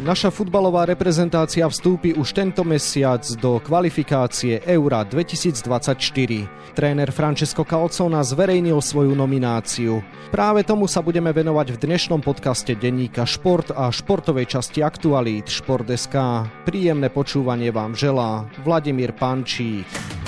Naša futbalová reprezentácia vstúpi už tento mesiac do kvalifikácie Eura 2024. Tréner Francesco Calzona zverejnil svoju nomináciu. Práve tomu sa budeme venovať v dnešnom podcaste denníka Šport a športovej časti aktualít Šport.sk. Príjemné počúvanie vám želá Vladimír Pančík.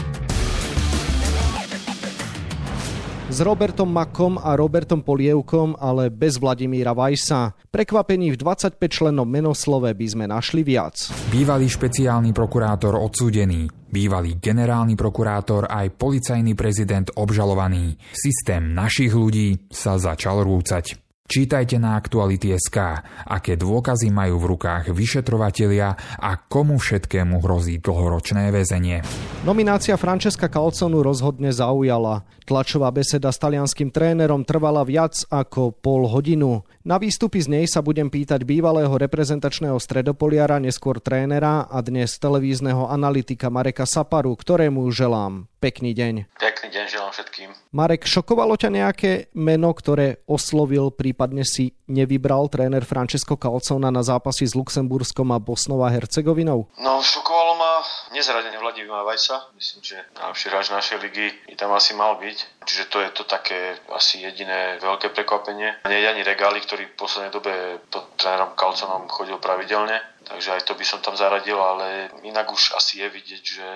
S Robertom Makom a Robertom Polievkom, ale bez Vladimíra Vajsa. Prekvapení v 25 členom menoslove by sme našli viac. Bývalý špeciálny prokurátor odsúdený, bývalý generálny prokurátor aj policajný prezident obžalovaný. Systém našich ľudí sa začal rúcať. Čítajte na Aktuality.sk, aké dôkazy majú v rukách vyšetrovatelia a komu všetkému hrozí dlhoročné väzenie. Nominácia Francesca Calconu rozhodne zaujala. Tlačová beseda s talianským trénerom trvala viac ako pol hodinu. Na výstupy z nej sa budem pýtať bývalého reprezentačného stredopoliara, neskôr trénera a dnes televízneho analytika Mareka Saparu, ktorému želám pekný deň. Pekný deň želám všetkým. Marek, šokovalo ťa nejaké meno, ktoré oslovil, prípadne si nevybral tréner Francesco Calcona na zápasy s Luxemburskom a Bosnou a Hercegovinou? No, šokovalo ma nezradenie Vladimíra Vajsa. Myslím, že najlepší hráč našej ligy by tam asi mal byť. Čiže to je to také asi jediné veľké prekvapenie. Nie je ani Regáli, ktorý v poslednej dobe pod trénerom Calconom chodil pravidelne Takže aj to by som tam zaradil, ale inak už asi je vidieť, že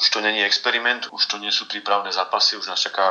už to není experiment, už to nie sú prípravné zápasy, už nás čaká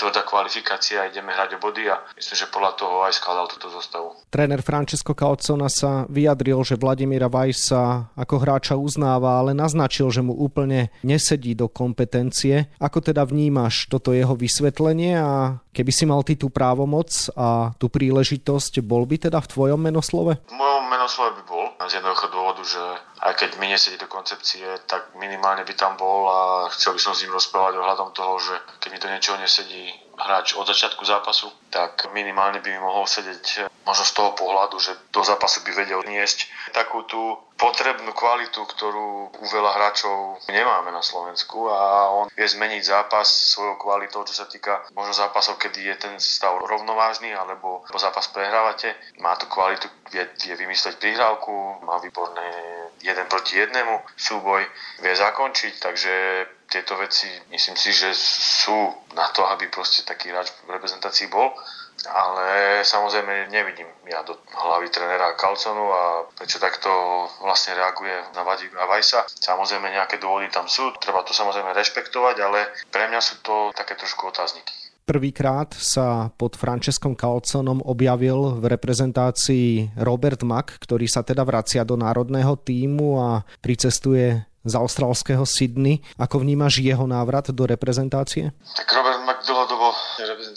tvrdá kvalifikácia ideme hrať o body a myslím, že podľa toho aj skladal túto zostavu. Tréner Francesco Calzona sa vyjadril, že Vladimíra Vajsa ako hráča uznáva, ale naznačil, že mu úplne nesedí do kompetencie. Ako teda vnímaš toto jeho vysvetlenie a keby si mal ty tú právomoc a tú príležitosť, bol by teda v tvojom menoslove? V mojom menoslove by bol, z jednoduchého dôvodu, že aj keď mi nesedí do koncepcie, tak minimálne by tam bol a chcel by som s ním rozprávať ohľadom toho, že keď mi to niečo nesedí hráč od začiatku zápasu, tak minimálne by mi mohol sedieť možno z toho pohľadu, že do zápasu by vedel niesť takú tú potrebnú kvalitu, ktorú u veľa hráčov nemáme na Slovensku a on vie zmeniť zápas svojou kvalitou, čo sa týka možno zápasov, kedy je ten stav rovnovážny alebo zápas prehrávate. Má tú kvalitu, vie, vie vymysleť prihrávku, má výborné jeden proti jednému súboj, vie zakončiť, takže tieto veci myslím si, že sú na to, aby proste taký hráč v reprezentácii bol ale samozrejme nevidím ja do hlavy trénera Kalconu a prečo takto vlastne reaguje na a Vajsa. Samozrejme nejaké dôvody tam sú, treba to samozrejme rešpektovať, ale pre mňa sú to také trošku otázniky. Prvýkrát sa pod Franceskom Calconom objavil v reprezentácii Robert Mack, ktorý sa teda vracia do národného týmu a pricestuje z austrálskeho Sydney. Ako vnímaš jeho návrat do reprezentácie? Tak Robert Mack dlhodobo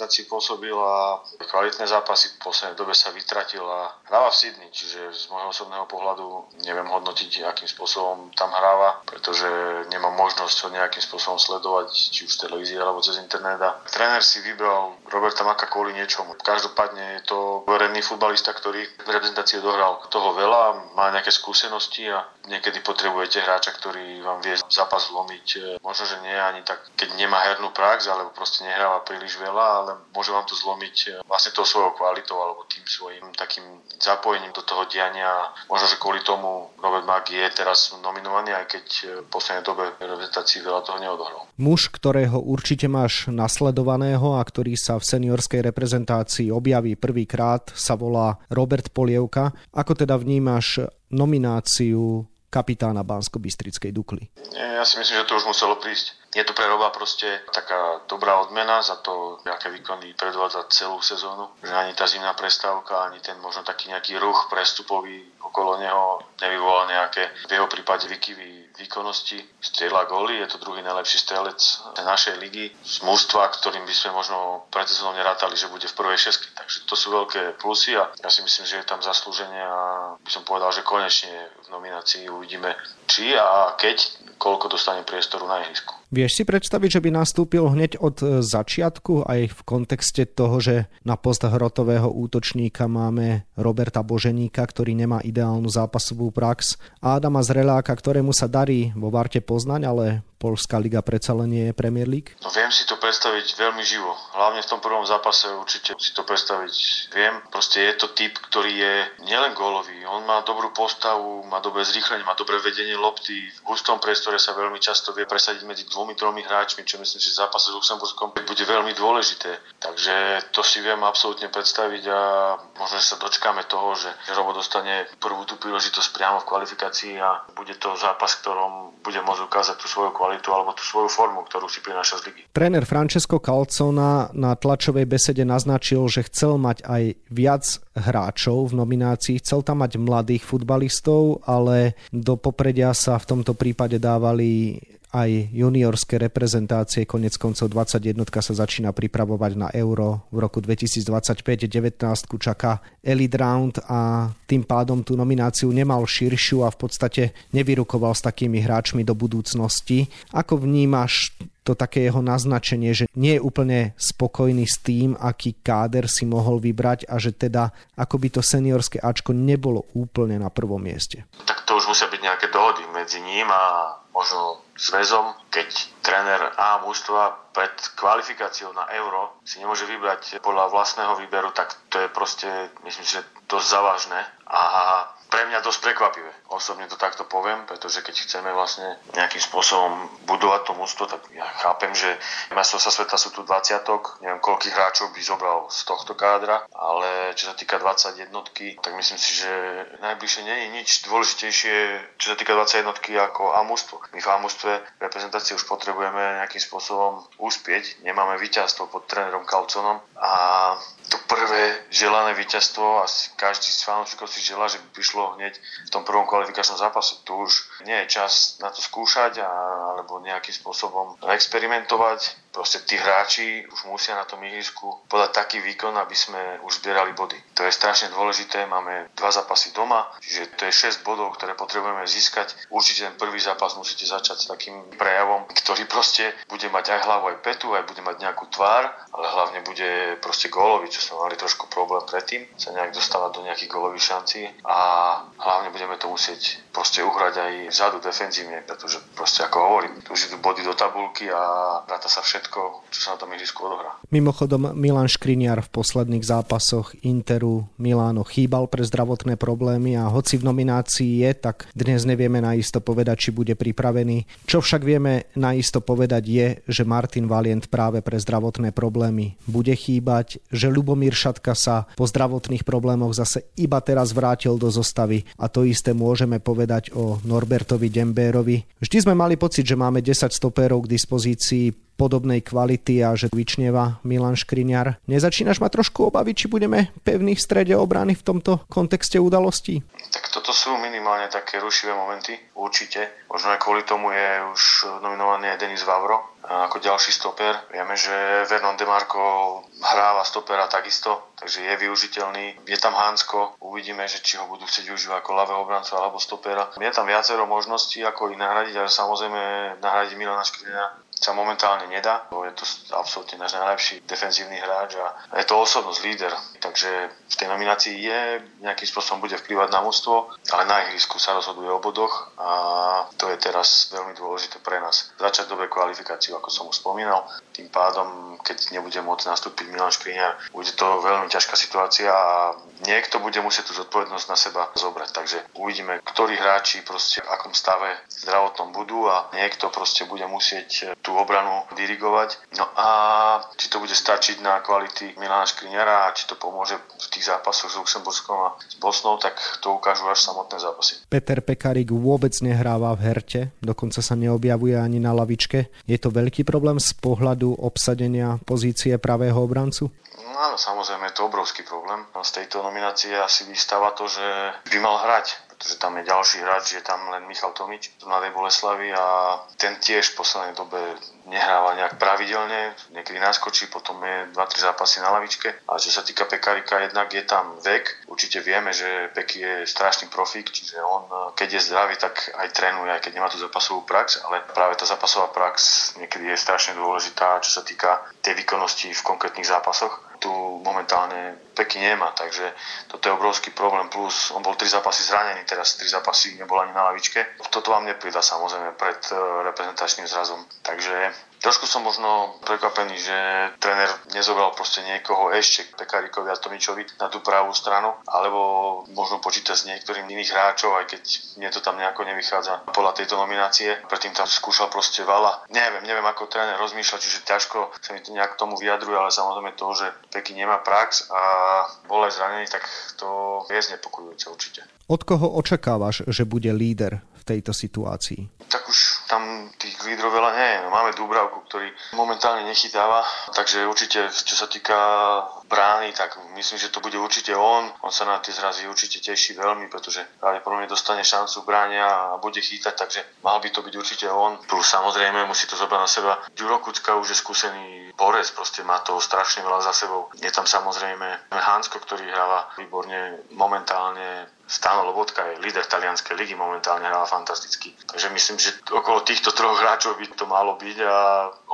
reprezentácii pôsobil a kvalitné zápasy v poslednej dobe sa vytratil a hráva v Sydney, čiže z môjho osobného pohľadu neviem hodnotiť, akým spôsobom tam hráva, pretože nemám možnosť ho nejakým spôsobom sledovať, či už v televízii alebo cez internet. A tréner si vybral Roberta Maka kvôli niečomu. Každopádne je to verejný futbalista, ktorý v reprezentácii dohral toho veľa, má nejaké skúsenosti a niekedy potrebujete hráča, ktorý vám vie zápas zlomiť. Možno, že nie ani tak, keď nemá hernú prax, alebo proste nehráva príliš veľa, ale môže vám to zlomiť e, vlastne tou svojou kvalitou alebo tým svojim takým zapojením do toho diania. Možno, že kvôli tomu Robert Mag je teraz nominovaný, aj keď e, v poslednej dobe reprezentácii veľa toho neodohral. Muž, ktorého určite máš nasledovaného a ktorý sa v seniorskej reprezentácii objaví prvýkrát, sa volá Robert Polievka. Ako teda vnímaš nomináciu kapitána Bansko-Bystrickej Dukly. Ja si myslím, že to už muselo prísť. Je to pre Roba proste taká dobrá odmena za to, aké výkony predvádza celú sezónu. Že ani tá zimná prestávka, ani ten možno taký nejaký ruch prestupový okolo neho nevyvolal nejaké v jeho prípade vykyvy výkonnosti, strieľa góly, je to druhý najlepší strelec našej ligy z mústva, ktorým by sme možno pred sezónou nerátali, že bude v prvej šestke. Takže to sú veľké plusy a ja si myslím, že je tam zaslúženie a by som povedal, že konečne v nominácii uvidíme či a keď, koľko dostane priestoru na ihrisku. Vieš si predstaviť, že by nastúpil hneď od e, začiatku aj v kontexte toho, že na post hrotového útočníka máme Roberta Boženíka, ktorý nemá ideálnu zápasovú prax a Adama Zreláka, ktorému sa darí vo Varte Poznaň, ale Polská liga predsa len nie je Premier League? No viem si to predstaviť veľmi živo. Hlavne v tom prvom zápase určite si to predstaviť viem. Proste je to typ, ktorý je nielen gólový. On má dobrú postavu, má dobré zrýchlenie, má dobré vedenie lopty. V hustom priestore sa veľmi často vie presadiť medzi dvomi, tromi hráčmi, čo myslím, že v zápase s Luxemburskom bude veľmi dôležité. Takže to si viem absolútne predstaviť a možno, sa dočkáme toho, že Robo dostane prvú tú príležitosť priamo v kvalifikácii a bude to zápas, ktorom bude môcť ukázať tú svoju kvalitu alebo tú svoju formu, ktorú si prináša z ligy. Tréner Francesco Calcona na tlačovej besede naznačil, že chcel mať aj viac hráčov v nominácii, chcel tam mať mladých futbalistov, ale do popredia sa v tomto prípade dávali aj juniorské reprezentácie. Konec koncov 21 sa začína pripravovať na Euro v roku 2025. 19 čaká Elite Round a tým pádom tú nomináciu nemal širšiu a v podstate nevyrukoval s takými hráčmi do budúcnosti. Ako vnímaš to také jeho naznačenie, že nie je úplne spokojný s tým, aký káder si mohol vybrať a že teda ako by to seniorské Ačko nebolo úplne na prvom mieste. Tak to už musia byť nejaké dohody medzi ním a možno zväzom, keď tréner A mužstva pred kvalifikáciou na euro si nemôže vybrať podľa vlastného výberu, tak to je proste, myslím, že dosť závažné. A pre mňa dosť prekvapivé. Osobne to takto poviem, pretože keď chceme vlastne nejakým spôsobom budovať to mústvo, tak ja chápem, že sa sveta sú tu 20 neviem koľkých hráčov by zobral z tohto kádra, ale čo sa týka 20 jednotky, tak myslím si, že najbližšie nie je nič dôležitejšie, čo sa týka 20 jednotky ako A mústvo. My v A mústve reprezentácie už potrebujeme nejakým spôsobom uspieť, nemáme víťazstvo pod trénerom Kalconom a to prvé želané víťazstvo, asi každý z fanúšikov si želá, že by prišlo hneď v tom prvom kvalifikačnom zápase. Tu už nie je čas na to skúšať a, alebo nejakým spôsobom experimentovať proste tí hráči už musia na tom ihrisku podať taký výkon, aby sme už zbierali body. To je strašne dôležité, máme dva zápasy doma, čiže to je 6 bodov, ktoré potrebujeme získať. Určite ten prvý zápas musíte začať s takým prejavom, ktorý proste bude mať aj hlavu, aj petu, aj bude mať nejakú tvár, ale hlavne bude proste gólový, čo sme mali trošku problém predtým, sa nejak dostávať do nejakých gólových šancí a hlavne budeme to musieť proste uhrať aj vzadu defenzívne, pretože proste ako hovorím, tu už idú body do tabulky a ráta sa všetko všetko, čo sa na tom ihrisku odohrá. Mimochodom, Milan Škriniar v posledných zápasoch Interu Miláno chýbal pre zdravotné problémy a hoci v nominácii je, tak dnes nevieme naisto povedať, či bude pripravený. Čo však vieme naisto povedať je, že Martin Valient práve pre zdravotné problémy bude chýbať, že Lubomír Šatka sa po zdravotných problémoch zase iba teraz vrátil do zostavy a to isté môžeme povedať o Norbertovi Dembérovi. Vždy sme mali pocit, že máme 10 stopérov k dispozícii podobnej kvality a že vyčnieva Milan Škriňar. Nezačínaš ma trošku obavy, či budeme pevní v strede obrany v tomto kontexte udalostí? Tak toto sú minimálne také rušivé momenty, určite. Možno aj kvôli tomu je už nominovaný aj Denis Vavro, ako ďalší stoper. Vieme, že Vernon Demarco hráva stopera takisto, takže je využiteľný. Je tam Hansko, uvidíme, že či ho budú chcieť využívať ako ľavého obrancu alebo stopera. Je tam viacero možností, ako ich nahradiť, ale samozrejme nahradiť Milana Škrina sa momentálne nedá. Je to absolútne náš najlepší defenzívny hráč a je to osobnosť, líder. Takže v tej nominácii je, nejakým spôsobom bude vplyvať na mústvo, ale na ihrisku sa rozhoduje o bodoch a to je teraz veľmi dôležité pre nás. Začať dobre kvalifikáciu, ako som už spomínal. Tým pádom, keď nebude môcť nastúpiť Milan Škriňar, bude to veľmi ťažká situácia a niekto bude musieť tú zodpovednosť na seba zobrať. Takže uvidíme, ktorí hráči proste v akom stave zdravotnom budú a niekto proste bude musieť tú obranu dirigovať. No a či to bude stačiť na kvality Milana Škriňara a či to pomôže v tých zápasoch s Luxemburskom a s Bosnou, tak to ukážu až samotné zápasy. Peter Pekarik vôbec nehráva v herte, dokonca sa neobjavuje ani na lavičke. Je to veľký problém z pohľadu obsadenia pozície pravého obrancu? No áno, samozrejme je to obrovský problém. Z tejto nominácie asi vystáva to, že by mal hrať pretože tam je ďalší hráč, je tam len Michal Tomič z Mladej Boleslavy a ten tiež v poslednej dobe nehráva nejak pravidelne, niekedy naskočí, potom je 2-3 zápasy na lavičke. A čo sa týka Pekarika, jednak je tam vek. Určite vieme, že Peky je strašný profík, čiže on, keď je zdravý, tak aj trénuje, aj keď nemá tú zápasovú prax, ale práve tá zápasová prax niekedy je strašne dôležitá, čo sa týka tej výkonnosti v konkrétnych zápasoch tu momentálne Peky nemá, takže toto je obrovský problém, plus on bol tri zápasy zranený, teraz tri zápasy nebol ani na lavičke. Toto vám nepridá samozrejme pred eh, reprezentačným zrazom. Takže Trošku som možno prekvapený, že tréner nezobral proste niekoho ešte Pekarikovi a Tomičovi na tú pravú stranu, alebo možno počíta s niektorým iných hráčov, aj keď mne to tam nejako nevychádza podľa tejto nominácie. Predtým tam skúšal proste veľa. Neviem, neviem ako tréner rozmýšľa, čiže ťažko sa mi to nejak tomu vyjadruje, ale samozrejme to, že Peky nemá prax a bol aj zranený, tak to je znepokojujúce určite. Od koho očakávaš, že bude líder v tejto situácii? Tak už tam tých lídrov veľa nie je. No, máme Dúbravku, ktorý momentálne nechytáva, takže určite, čo sa týka brány, tak myslím, že to bude určite on. On sa na tie zrazy určite teší veľmi, pretože pravdepodobne dostane šancu bránia a bude chýtať, takže mal by to byť určite on. Plus samozrejme musí to zobrať na seba. Ďuro Kucka už je skúsený borec, proste má to strašne veľa za sebou. Je tam samozrejme Hansko, ktorý hráva výborne momentálne Stano Lobotka je líder talianskej ligy, momentálne hrá fantasticky. Takže myslím, že okolo týchto troch hráčov by to malo byť a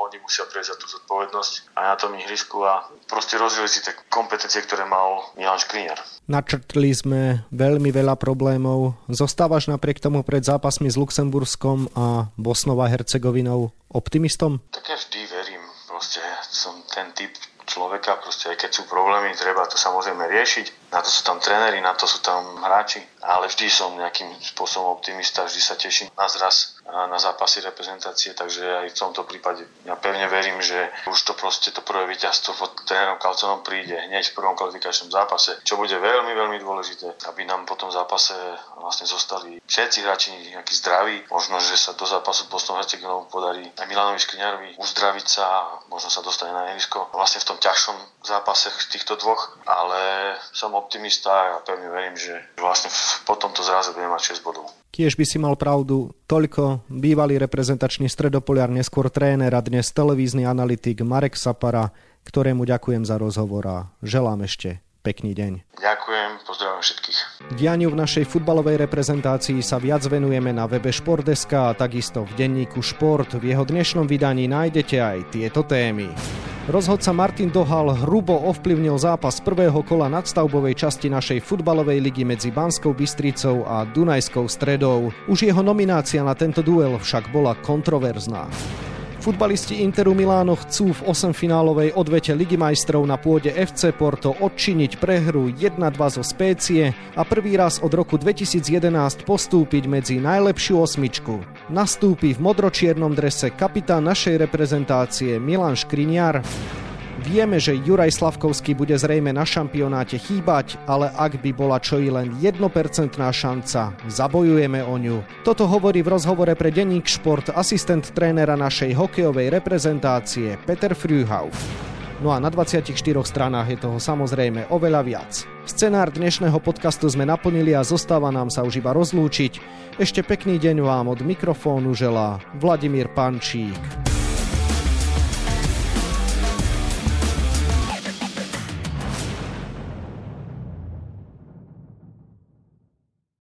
oni musia prejsť za tú zodpovednosť aj na tom ihrisku a proste rozvíjať si tie kompetencie, ktoré mal Milan Škriňar. Načrtli sme veľmi veľa problémov. Zostávaš napriek tomu pred zápasmi s Luxemburskom a Bosnou a Hercegovinou optimistom? Tak ja vždy verím. Proste som ten typ človeka, proste aj keď sú problémy, treba to samozrejme riešiť. Na to sú tam tréneri, na to sú tam hráči, ale vždy som nejakým spôsobom optimista, vždy sa teším na zraz na zápasy reprezentácie, takže aj v tomto prípade ja pevne verím, že už to proste to prvé víťazstvo pod trénerom Kalconom príde hneď v prvom kvalifikačnom zápase, čo bude veľmi, veľmi dôležité, aby nám po tom zápase vlastne zostali všetci hráči nejakí zdraví. Možno, že sa do zápasu Boston Hercegovinou podarí aj Milanovi Škriňarovi uzdraviť sa a možno sa dostane na ihrisko vlastne v tom ťažšom zápase týchto dvoch, ale som optimista a pevne verím, že vlastne po tomto zraze budeme mať 6 bodov. Kiež by si mal pravdu, toľko bývalý reprezentačný stredopoliar, neskôr tréner a dnes televízny analytik Marek Sapara, ktorému ďakujem za rozhovor a želám ešte pekný deň. Ďakujem, pozdravujem všetkých. Dianiu v našej futbalovej reprezentácii sa viac venujeme na webe Športdeska a takisto v denníku Šport. V jeho dnešnom vydaní nájdete aj tieto témy. Rozhodca Martin Dohal hrubo ovplyvnil zápas prvého kola nadstavbovej časti našej futbalovej ligy medzi Banskou Bystricou a Dunajskou stredou. Už jeho nominácia na tento duel však bola kontroverzná. Futbalisti Interu Miláno chcú v 8-finálovej odvete Ligy majstrov na pôde FC Porto odčiniť prehru 1-2 zo Spécie a prvý raz od roku 2011 postúpiť medzi najlepšiu osmičku. Nastúpi v modročiernom drese kapitán našej reprezentácie Milan Škriňar. Vieme, že Juraj Slavkovský bude zrejme na šampionáte chýbať, ale ak by bola čo i len 1% šanca, zabojujeme o ňu. Toto hovorí v rozhovore pre denník Šport asistent trénera našej hokejovej reprezentácie Peter Frühau. No a na 24 stranách je toho samozrejme oveľa viac. Scenár dnešného podcastu sme naplnili a zostáva nám sa už iba rozlúčiť. Ešte pekný deň vám od mikrofónu želá Vladimír Pančík.